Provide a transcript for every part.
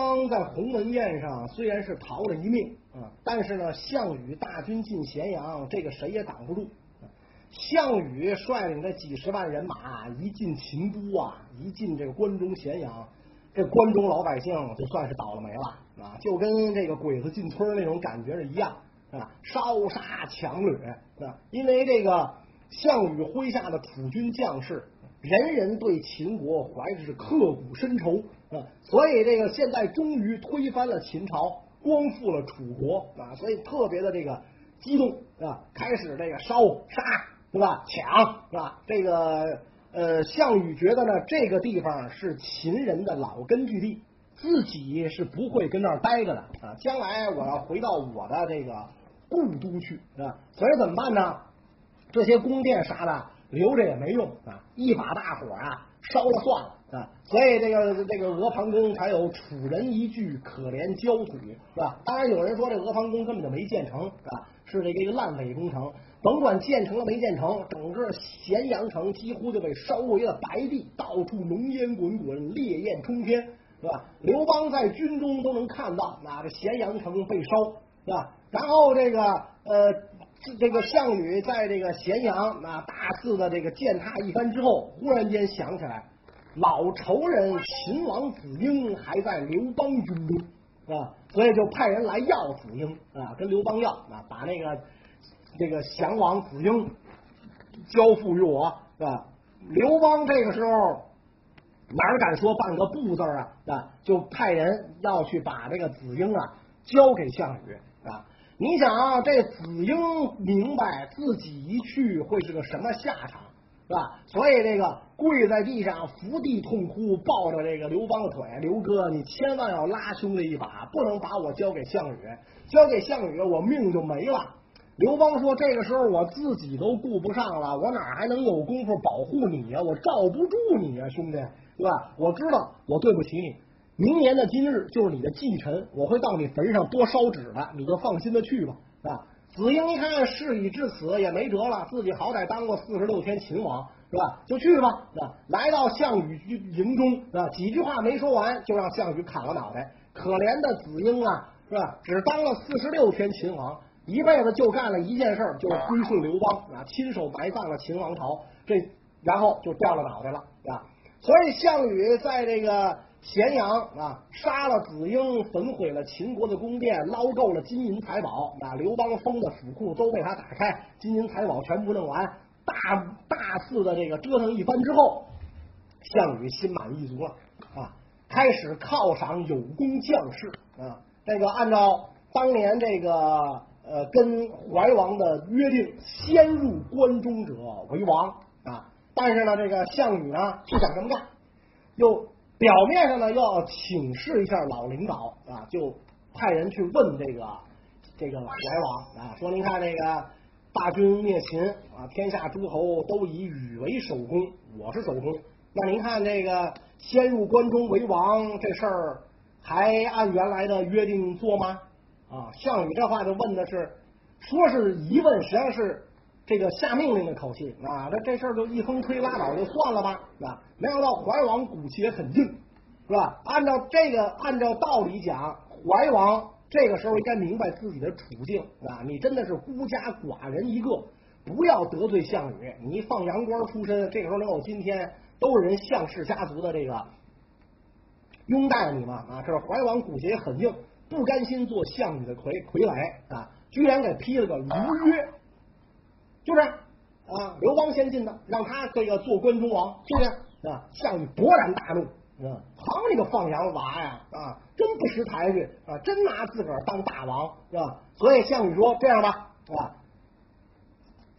邦在鸿门宴上虽然是逃了一命啊，但是呢，项羽大军进咸阳，这个谁也挡不住。项羽率领着几十万人马一进秦都啊，一进这个关中咸阳，这关中老百姓就算是倒了霉了啊，就跟这个鬼子进村那种感觉是一样啊，烧杀抢掠啊，因为这个项羽麾下的楚军将士，人人对秦国怀着是刻骨深仇啊，所以这个现在终于推翻了秦朝，光复了楚国啊，所以特别的这个激动啊，开始这个烧杀。对吧？抢是吧？这个呃，项羽觉得呢，这个地方是秦人的老根据地，自己是不会跟那儿待着的啊。将来我要回到我的这个故都去啊，所以怎么办呢？这些宫殿啥的留着也没用啊，一把大火啊烧了算了啊。所以这个这个阿房宫才有“楚人一句可怜焦土”是吧？当然有人说这阿房宫根本就没建成啊，是这个一个烂尾工程。甭管建成了没建成，整个咸阳城几乎就被烧为了白地，到处浓烟滚滚，烈焰冲天，是吧？刘邦在军中都能看到，那这咸阳城被烧，是吧？然后这个呃，这个项羽在这个咸阳啊大肆的这个践踏一番之后，忽然间想起来，老仇人秦王子婴还在刘邦军中，是吧？所以就派人来要子婴啊，跟刘邦要啊，把那个。这个降王子婴交付于我，是吧？刘邦这个时候哪敢说半个不字啊？啊，就派人要去把这个子婴啊交给项羽啊。你想啊，这子婴明白自己一去会是个什么下场，是吧？所以这个跪在地上伏地痛哭，抱着这个刘邦的腿，刘哥，你千万要拉兄弟一把，不能把我交给项羽，交给项羽我命就没了。刘邦说：“这个时候我自己都顾不上了，我哪还能有功夫保护你呀？我罩不住你呀，兄弟，对吧？我知道我对不起你。明年的今日就是你的忌辰，我会到你坟上多烧纸的，你就放心的去吧。啊，子婴一看事已至此，也没辙了，自己好歹当过四十六天秦王，是吧？就去吧。啊，来到项羽营中，啊，几句话没说完，就让项羽砍了脑袋。可怜的子婴啊，是吧？只当了四十六天秦王。”一辈子就干了一件事，就是归顺刘邦啊，亲手埋葬了秦王朝，这然后就掉了脑袋了啊。所以项羽在这个咸阳啊，杀了子婴，焚毁了秦国的宫殿，捞够了金银财宝啊。刘邦封的府库都被他打开，金银财宝全部弄完，大大肆的这个折腾一番之后，项羽心满意足了啊，开始犒赏有功将士啊。这个按照当年这个。呃，跟怀王的约定，先入关中者为王啊。但是呢，这个项羽呢不想这么干，又表面上呢要请示一下老领导啊，就派人去问这个这个怀王啊，说您看这个大军灭秦啊，天下诸侯都以羽为首功，我是首功，那您看这个先入关中为王这事儿还按原来的约定做吗？啊，项羽这话就问的是，说是疑问，实际上是这个下命令的口气啊。那这事儿就一风吹拉倒就算了吧，啊，没想到怀王骨气也很硬，是吧？按照这个按照道理讲，怀王这个时候应该明白自己的处境啊。你真的是孤家寡人一个，不要得罪项羽。你一放羊官出身，这个时候能有今天，都是人项氏家族的这个拥戴你嘛啊。这是怀王骨气也很硬。不甘心做项羽的傀傀儡啊，居然给批了个如约，就是啊，刘邦先进的，让他这个做关中王，是不是啊？项羽勃然大怒，啊，好你个放羊娃呀，啊，真不识抬举啊，真拿自个儿当大王是吧？所以项羽说这样吧，啊，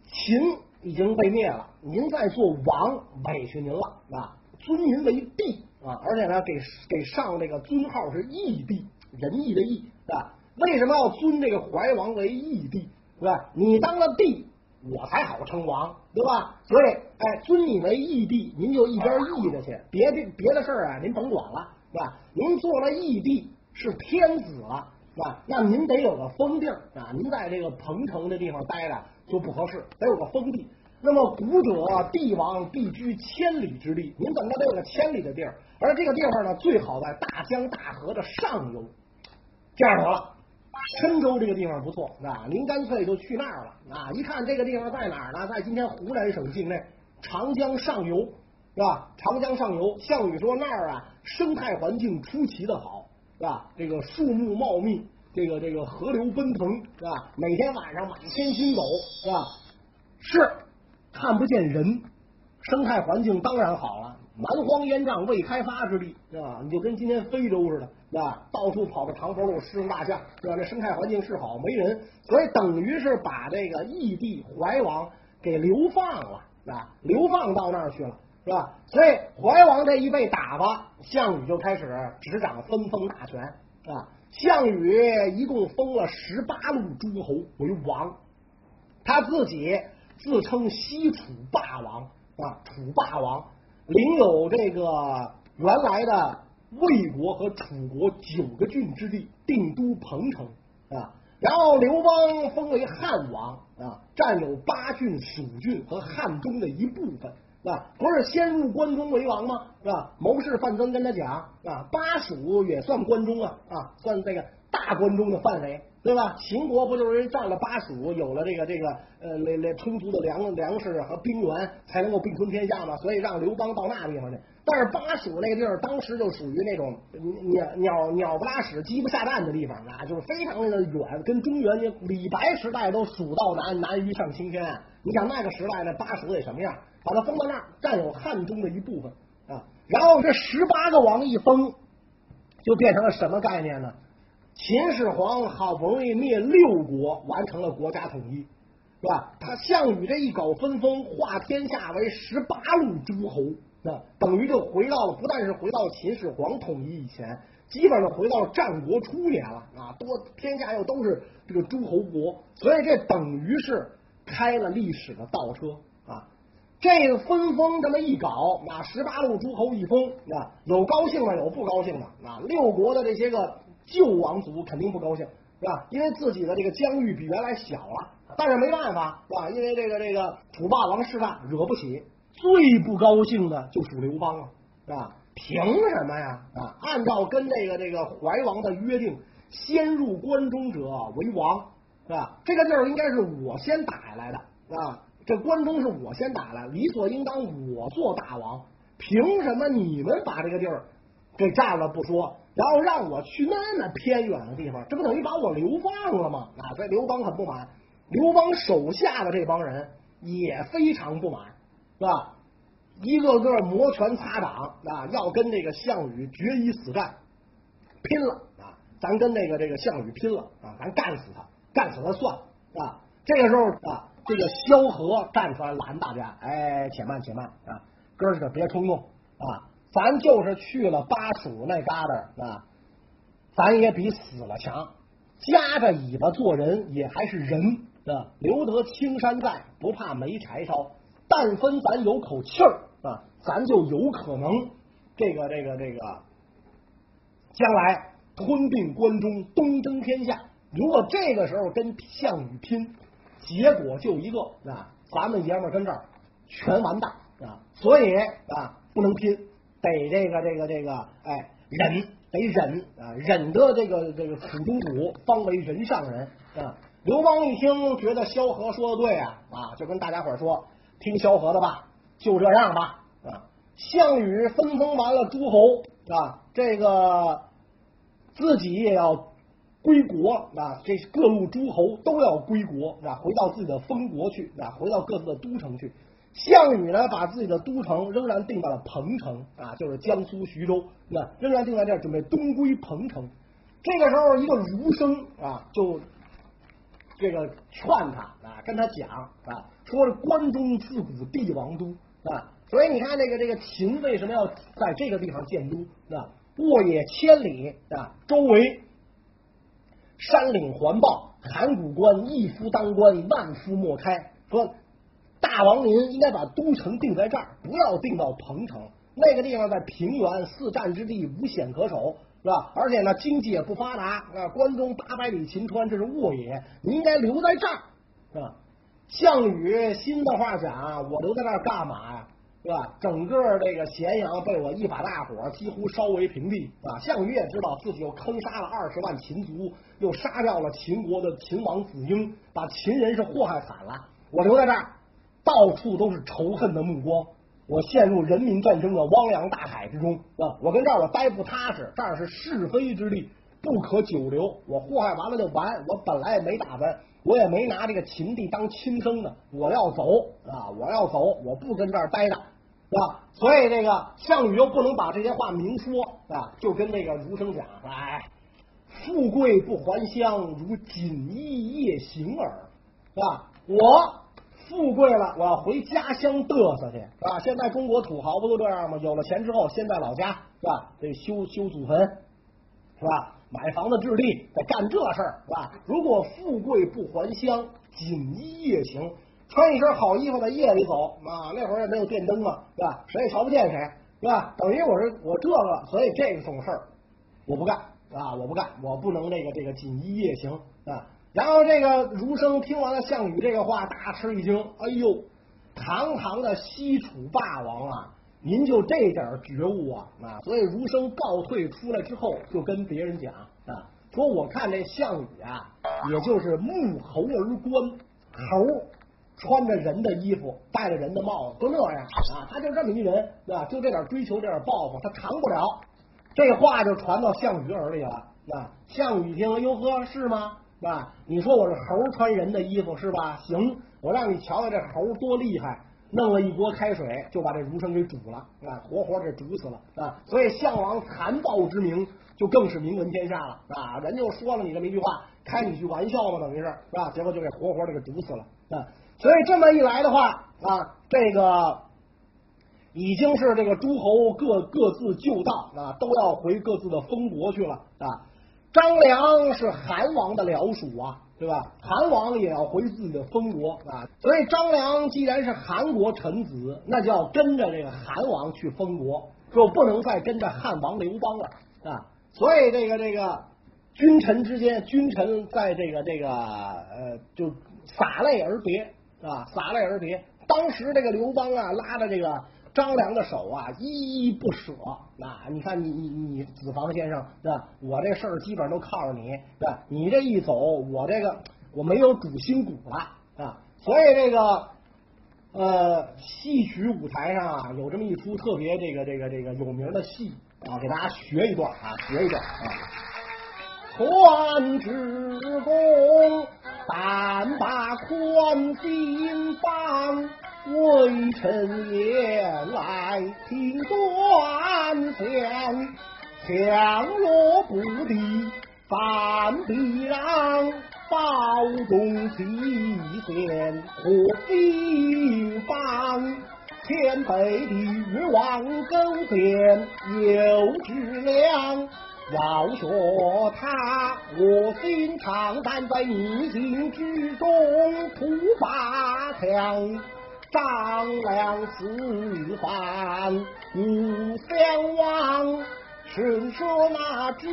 秦已经被灭了，您再做王委屈您了啊，尊您为帝啊，而且呢，给给上这个尊号是义帝。仁义的义是吧？为什么要尊这个怀王为义帝？是吧？你当了帝，我才好称王，对吧？所以，哎，尊你为义帝，您就一边义着去，别的别的事儿啊，您甭管了，是吧？您做了义帝，是天子了，是吧？那您得有个封地儿啊，您在这个彭城这地方待着就不合适，得有个封地。那么古者帝王必居千里之地，您怎么着得有个千里的地儿？而这个地方呢，最好在大江大河的上游。这样得了，郴州这个地方不错，啊，您干脆就去那儿了啊！一看这个地方在哪儿呢？在今天湖南省境内，长江上游，是吧？长江上游，项羽说那儿啊，生态环境出奇的好，是吧？这个树木茂密，这个这个河流奔腾，是吧？每天晚上满天星斗，是吧？是看不见人，生态环境当然好了。蛮荒烟瘴、未开发之地，是吧？你就跟今天非洲似的，是吧？到处跑着长脖鹿、狮子大象，是吧？这生态环境是好，没人，所以等于是把这个义帝怀王给流放了，啊，流放到那儿去了，是吧？所以怀王这一被打发，项羽就开始执掌分封大权，啊，项羽一共封了十八路诸侯为王，他自己自称西楚霸王，啊，楚霸王。领有这个原来的魏国和楚国九个郡之地，定都彭城啊。然后刘邦封为汉王啊，占有八郡、蜀郡和汉中的一部分啊。不是先入关中为王吗？是吧？谋士范增跟他讲啊，巴蜀也算关中啊啊，算这个大关中的范围。对吧？秦国不就是因为占了巴蜀，有了这个这个呃那那充足的粮粮食和兵源，才能够并吞天下嘛？所以让刘邦到那地方去。但是巴蜀那个地儿当时就属于那种鸟鸟鸟不拉屎、鸡不下蛋的地方啊，就是非常的远，跟中原李白时代都蜀道难，难于上青天。你想那个时代那巴蜀得什么样？把它封到那儿，占有汉中的一部分啊。然后这十八个王一封，就变成了什么概念呢？秦始皇好不容易灭六国，完成了国家统一，是吧？他项羽这一搞分封，划天下为十八路诸侯，那等于就回到了，不但是回到秦始皇统一以前，基本上回到战国初年了啊！多天下又都是这个诸侯国，所以这等于是开了历史的倒车啊！这个分封这么一搞，那十八路诸侯一封，啊，有高兴的，有不高兴的啊！六国的这些个。旧王族肯定不高兴，是吧？因为自己的这个疆域比原来小了，但是没办法，是吧？因为这个这个楚霸王势大，惹不起。最不高兴的就属刘邦了，是吧？凭什么呀？啊，按照跟这个这个怀王的约定，先入关中者为王，是吧？这个地儿应该是我先打下来的，啊，这关中是我先打来，理所应当我做大王。凭什么你们把这个地儿给占了不说？然后让我去那么偏远的地方，这不等于把我流放了吗？啊，所以刘邦很不满，刘邦手下的这帮人也非常不满，是吧？一个个摩拳擦掌啊，要跟这个项羽决一死战，拼了啊！咱跟那个这个项羽拼了啊！咱干死他，干死他算啊！这个时候啊，这个萧何站出来拦大家，哎，且慢且慢啊，哥儿几个别冲动啊！咱就是去了巴蜀那旮瘩啊，咱也比死了强。夹着尾巴做人也还是人啊，留得青山在，不怕没柴烧。但分咱有口气儿啊，咱就有可能这个这个这个将来吞并关中，东征天下。如果这个时候跟项羽拼，结果就一个啊，咱们爷们儿跟这儿全完蛋啊。所以啊，不能拼。得这个这个这个，哎，忍得忍啊，忍得这个这个苦中苦，方为人上人啊。刘邦一听，觉得萧何说的对啊，啊，就跟大家伙说，听萧何的吧，就这样吧啊。项羽分封完了诸侯啊，这个自己也要归国啊，这各路诸侯都要归国啊，回到自己的封国去啊，回到各自的都城去。项羽呢，把自己的都城仍然定在了彭城啊，就是江苏徐州，那仍然定在这儿，准备东归彭城。这个时候，一个儒生啊，就这个劝他啊，跟他讲啊，说是关中自古帝王都啊，所以你看这个这个秦为什么要在这个地方建都啊？沃野千里啊，周围山岭环抱，函谷关一夫当关，万夫莫开。说。大王，您应该把都城定在这儿，不要定到彭城那个地方，在平原四战之地，无险可守，是吧？而且呢，经济也不发达啊。关中八百里秦川，这是沃野，你应该留在这儿，是吧？项羽新的话讲，我留在这儿干嘛呀？是吧？整个这个咸阳被我一把大火几乎烧为平地啊！项羽也知道自己又坑杀了二十万秦卒，又杀掉了秦国的秦王子婴，把秦人是祸害惨了。我留在这儿，到处都是仇恨的目光，我陷入人民战争的汪洋大海之中啊！我跟这儿我待不踏实，这儿是是非之地，不可久留。我祸害完了就完。我本来也没打算，我也没拿这个秦地当亲生的，我要走啊！我要走，我不跟这儿待着。是吧？所以这个项羽又不能把这些话明说啊，就跟那个儒生讲说：“哎，富贵不还乡，如锦衣夜行耳。”是吧？我富贵了，我要回家乡嘚瑟去，是吧？现在中国土豪不都这样吗？有了钱之后，先在老家，是吧？得修修祖坟，是吧？买房子置地，得干这事儿，是吧？如果富贵不还乡，锦衣夜行。穿一身好衣服在夜里走啊，那会儿也没有电灯嘛，是吧？谁也瞧不见谁，是吧？等于我是我这个，所以这种事儿我不干啊，我不干，我不能这个这个锦衣夜行啊。然后这个儒生听完了项羽这个话，大吃一惊，哎呦，堂堂的西楚霸王啊，您就这点觉悟啊啊！所以儒生告退出来之后，就跟别人讲啊，说我看这项羽啊，也就是目猴而观猴。穿着人的衣服，戴着人的帽子，都那样啊！他就这么一人，啊，就这点追求，这点抱负，他扛不了。这话就传到项羽耳里了。啊，项羽听，哟呵，是吗？啊，你说我是猴穿人的衣服是吧？行，我让你瞧瞧这猴多厉害，弄了一锅开水就把这儒生给煮了，啊，活活给煮死了啊！所以项王残暴之名就更是名闻天下了啊！人就说了你这么一句话，开你句玩笑嘛，等于是是吧？结果就给活活的给煮死了啊！所以这么一来的话啊，这个已经是这个诸侯各各自就道啊，都要回各自的封国去了啊。张良是韩王的僚属啊，对吧？韩王也要回自己的封国啊。所以张良既然是韩国臣子，那就要跟着这个韩王去封国，就不能再跟着汉王刘邦了啊。所以这个这个君臣之间，君臣在这个这个呃，就洒泪而别。啊，洒泪而别。当时这个刘邦啊，拉着这个张良的手啊，依依不舍。啊，你看你你你子房先生，对吧？我这事儿基本上都靠着你，对吧？你这一走，我这个我没有主心骨了啊。所以这个呃，戏曲舞台上啊，有这么一出特别这个这个这个有名的戏啊，给大家学一段啊，学一段啊。宽之功，但把宽心放，微臣言来听端详。强弱不敌，反必让，暴动极限何心放？天北的欲望勾践有质量。要学他，我心常胆在逆境之中突发强，张良此番不相忘。是说那之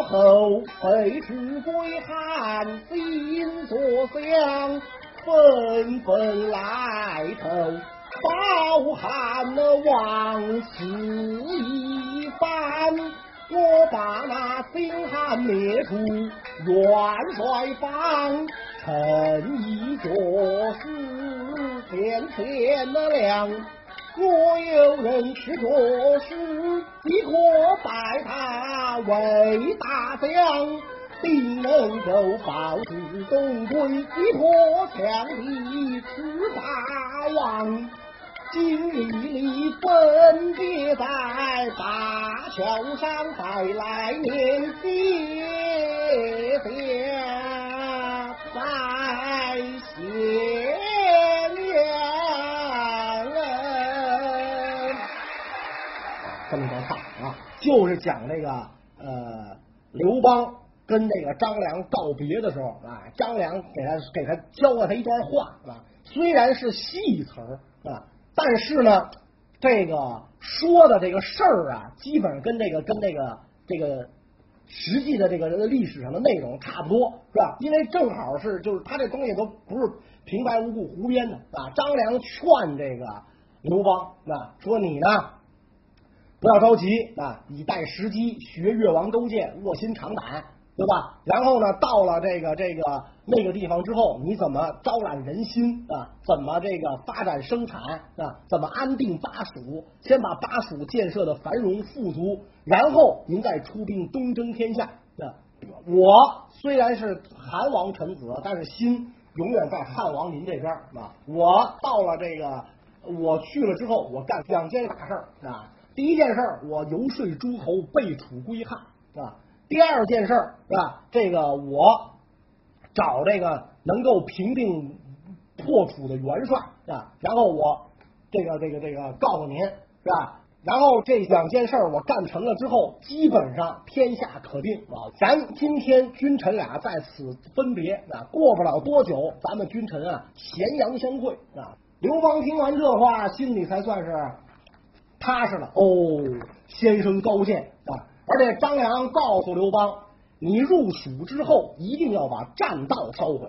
后废除归汉，心所想，纷纷来投，报汉王此一番。我把那兴汉灭楚元帅方，臣已作诗天天的亮。若有人去作诗，即可拜他为大将，定能够保住东归，即可强敌吃大王。今日里分别在大桥上，带来年节下就是讲这个呃，刘邦跟这个张良告别的时候啊，张良给他给他教了他一段话啊，虽然是戏词儿啊。但是呢，这个说的这个事儿啊，基本上跟这个跟这个这个实际的这个历史上的内容差不多，是吧？因为正好是就是他这东西都不是平白无故胡编的啊。张良劝这个刘邦啊，说你呢不要着急啊，以待时机，学越王勾践，卧薪尝胆。对吧？然后呢，到了这个这个那个地方之后，你怎么招揽人心啊？怎么这个发展生产啊？怎么安定巴蜀？先把巴蜀建设的繁荣富足，然后您再出兵东征天下。啊！我虽然是韩王臣子，但是心永远在汉王您这边啊。我到了这个，我去了之后，我干两件大事啊。第一件事，我游说诸侯备楚归汉啊。第二件事是吧？这个我找这个能够平定破楚的元帅啊，然后我这个这个这个告诉您是吧？然后这两件事儿我干成了之后，基本上天下可定啊。咱今天君臣俩在此分别啊，过不了多久，咱们君臣啊咸阳相会啊。刘邦听完这话，心里才算是踏实了。哦，先生高见啊！而且张良告诉刘邦，你入蜀之后一定要把栈道烧毁。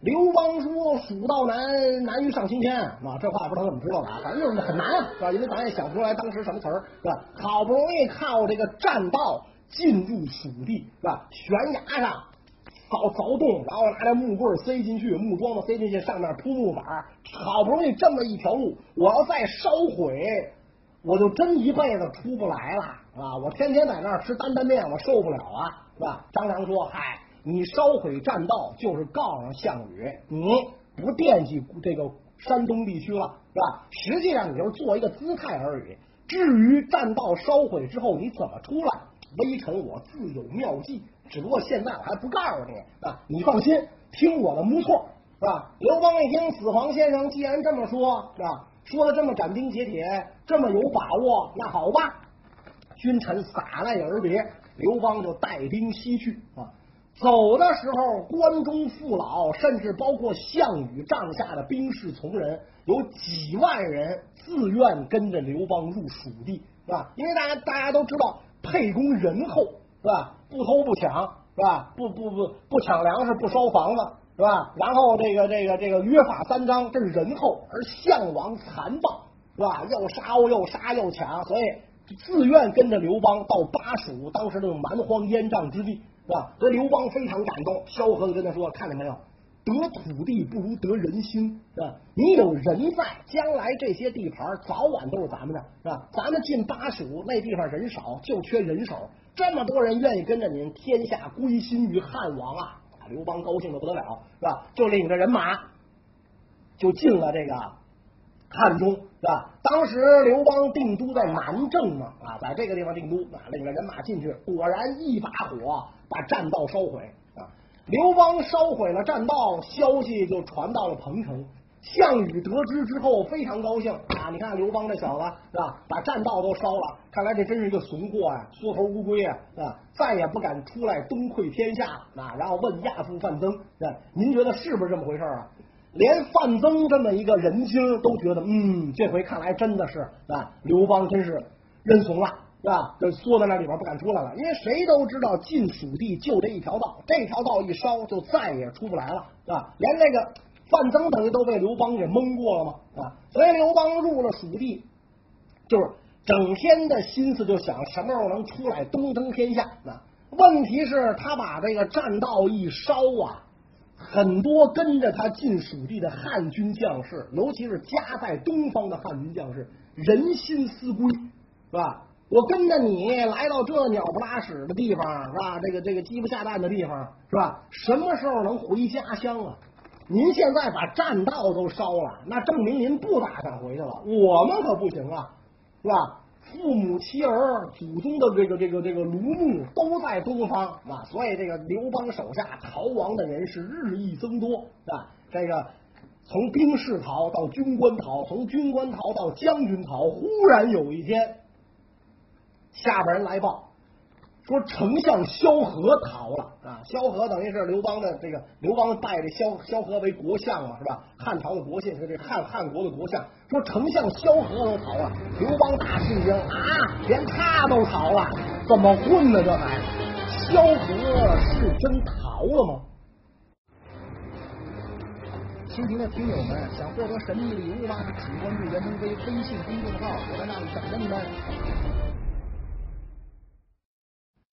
刘邦说：“蜀道难，难于上青天。”啊，这话不知道怎么知道的，反正就是很难，是吧？因为咱也想不出来当时什么词儿，是吧？好不容易靠这个栈道进入蜀地，是吧？悬崖上搞凿洞，然后拿着木棍塞进去，木桩子塞进去，上面铺木板，好不容易这么一条路，我要再烧毁。我就真一辈子出不来了啊！我天天在那儿吃担担面，我受不了啊，是吧？张良说：“嗨，你烧毁栈道，就是告诉项羽，你不惦记这个山东地区了，是吧？实际上你就是做一个姿态而已。至于栈道烧毁之后你怎么出来，微臣我自有妙计，只不过现在我还不告诉你啊！你放心，听我的没错，是吧？”刘邦一听，子皇先生既然这么说，是吧？说的这么斩钉截铁，这么有把握，那好吧，君臣洒泪而别，刘邦就带兵西去啊。走的时候，关中父老，甚至包括项羽帐下的兵士从人，有几万人自愿跟着刘邦入蜀地，是吧？因为大家大家都知道，沛公仁厚，是吧？不偷不抢，是吧？不不不不抢粮食，不烧房子。是吧？然后这个这个这个约法三章，这是仁厚；而项王残暴，是吧？又杀又杀又抢，所以自愿跟着刘邦到巴蜀，当时那种蛮荒烟瘴之地，是吧？所以刘邦非常感动，萧何就跟他说：“看见没有，得土地不如得人心，是吧？你有人在，将来这些地盘早晚都是咱们的，是吧？咱们进巴蜀那地方人少，就缺人手，这么多人愿意跟着您，天下归心于汉王啊！”刘邦高兴的不得了，是吧？就领着人马就进了这个汉中，是吧？当时刘邦定都在南郑嘛，啊，在这个地方定都，啊，领着人马进去，果然一把火把栈道烧毁啊！刘邦烧毁了栈道，消息就传到了彭城。项羽得知之后非常高兴啊！你看刘邦这小子是吧，把栈道都烧了，看来这真是一个怂货呀，缩头乌龟啊，啊，再也不敢出来东窥天下啊！然后问亚父范增，您觉得是不是这么回事啊？连范增这么一个人精都觉得，嗯，这回看来真的是啊，刘邦真是认怂了，是吧？就缩在那里边不敢出来了，因为谁都知道进蜀地就这一条道，这条道一烧就再也出不来了，是吧？连那个。范增等于都被刘邦给蒙过了吗？啊，所以刘邦入了蜀地，就是整天的心思就想什么时候能出来东征天下。啊，问题是，他把这个栈道一烧啊，很多跟着他进蜀地的汉军将士，尤其是家在东方的汉军将士，人心思归，是吧？我跟着你来到这鸟不拉屎的地方，是吧？这个这个鸡不下蛋的地方，是吧？什么时候能回家乡啊？您现在把栈道都烧了，那证明您不打算回去了。我们可不行啊，是吧？父母妻儿、祖宗的这个这个这个庐墓都在东方啊，所以这个刘邦手下逃亡的人是日益增多啊。这个从兵士逃到军官逃，从军官逃到将军逃。忽然有一天，下边人来报。说丞相萧何逃了啊！萧何等于是刘邦的这个刘邦拜这萧萧何为国相嘛，是吧？汉朝的国相，是这汉汉国的国相。说丞相萧何都逃了，刘邦大吃一惊啊！连他都逃了，怎么混呢？这还萧何是真逃了吗？蜻蜓的听友们，想获得神秘礼物吗？请关注袁腾飞微信公众号，我在那里等着你们。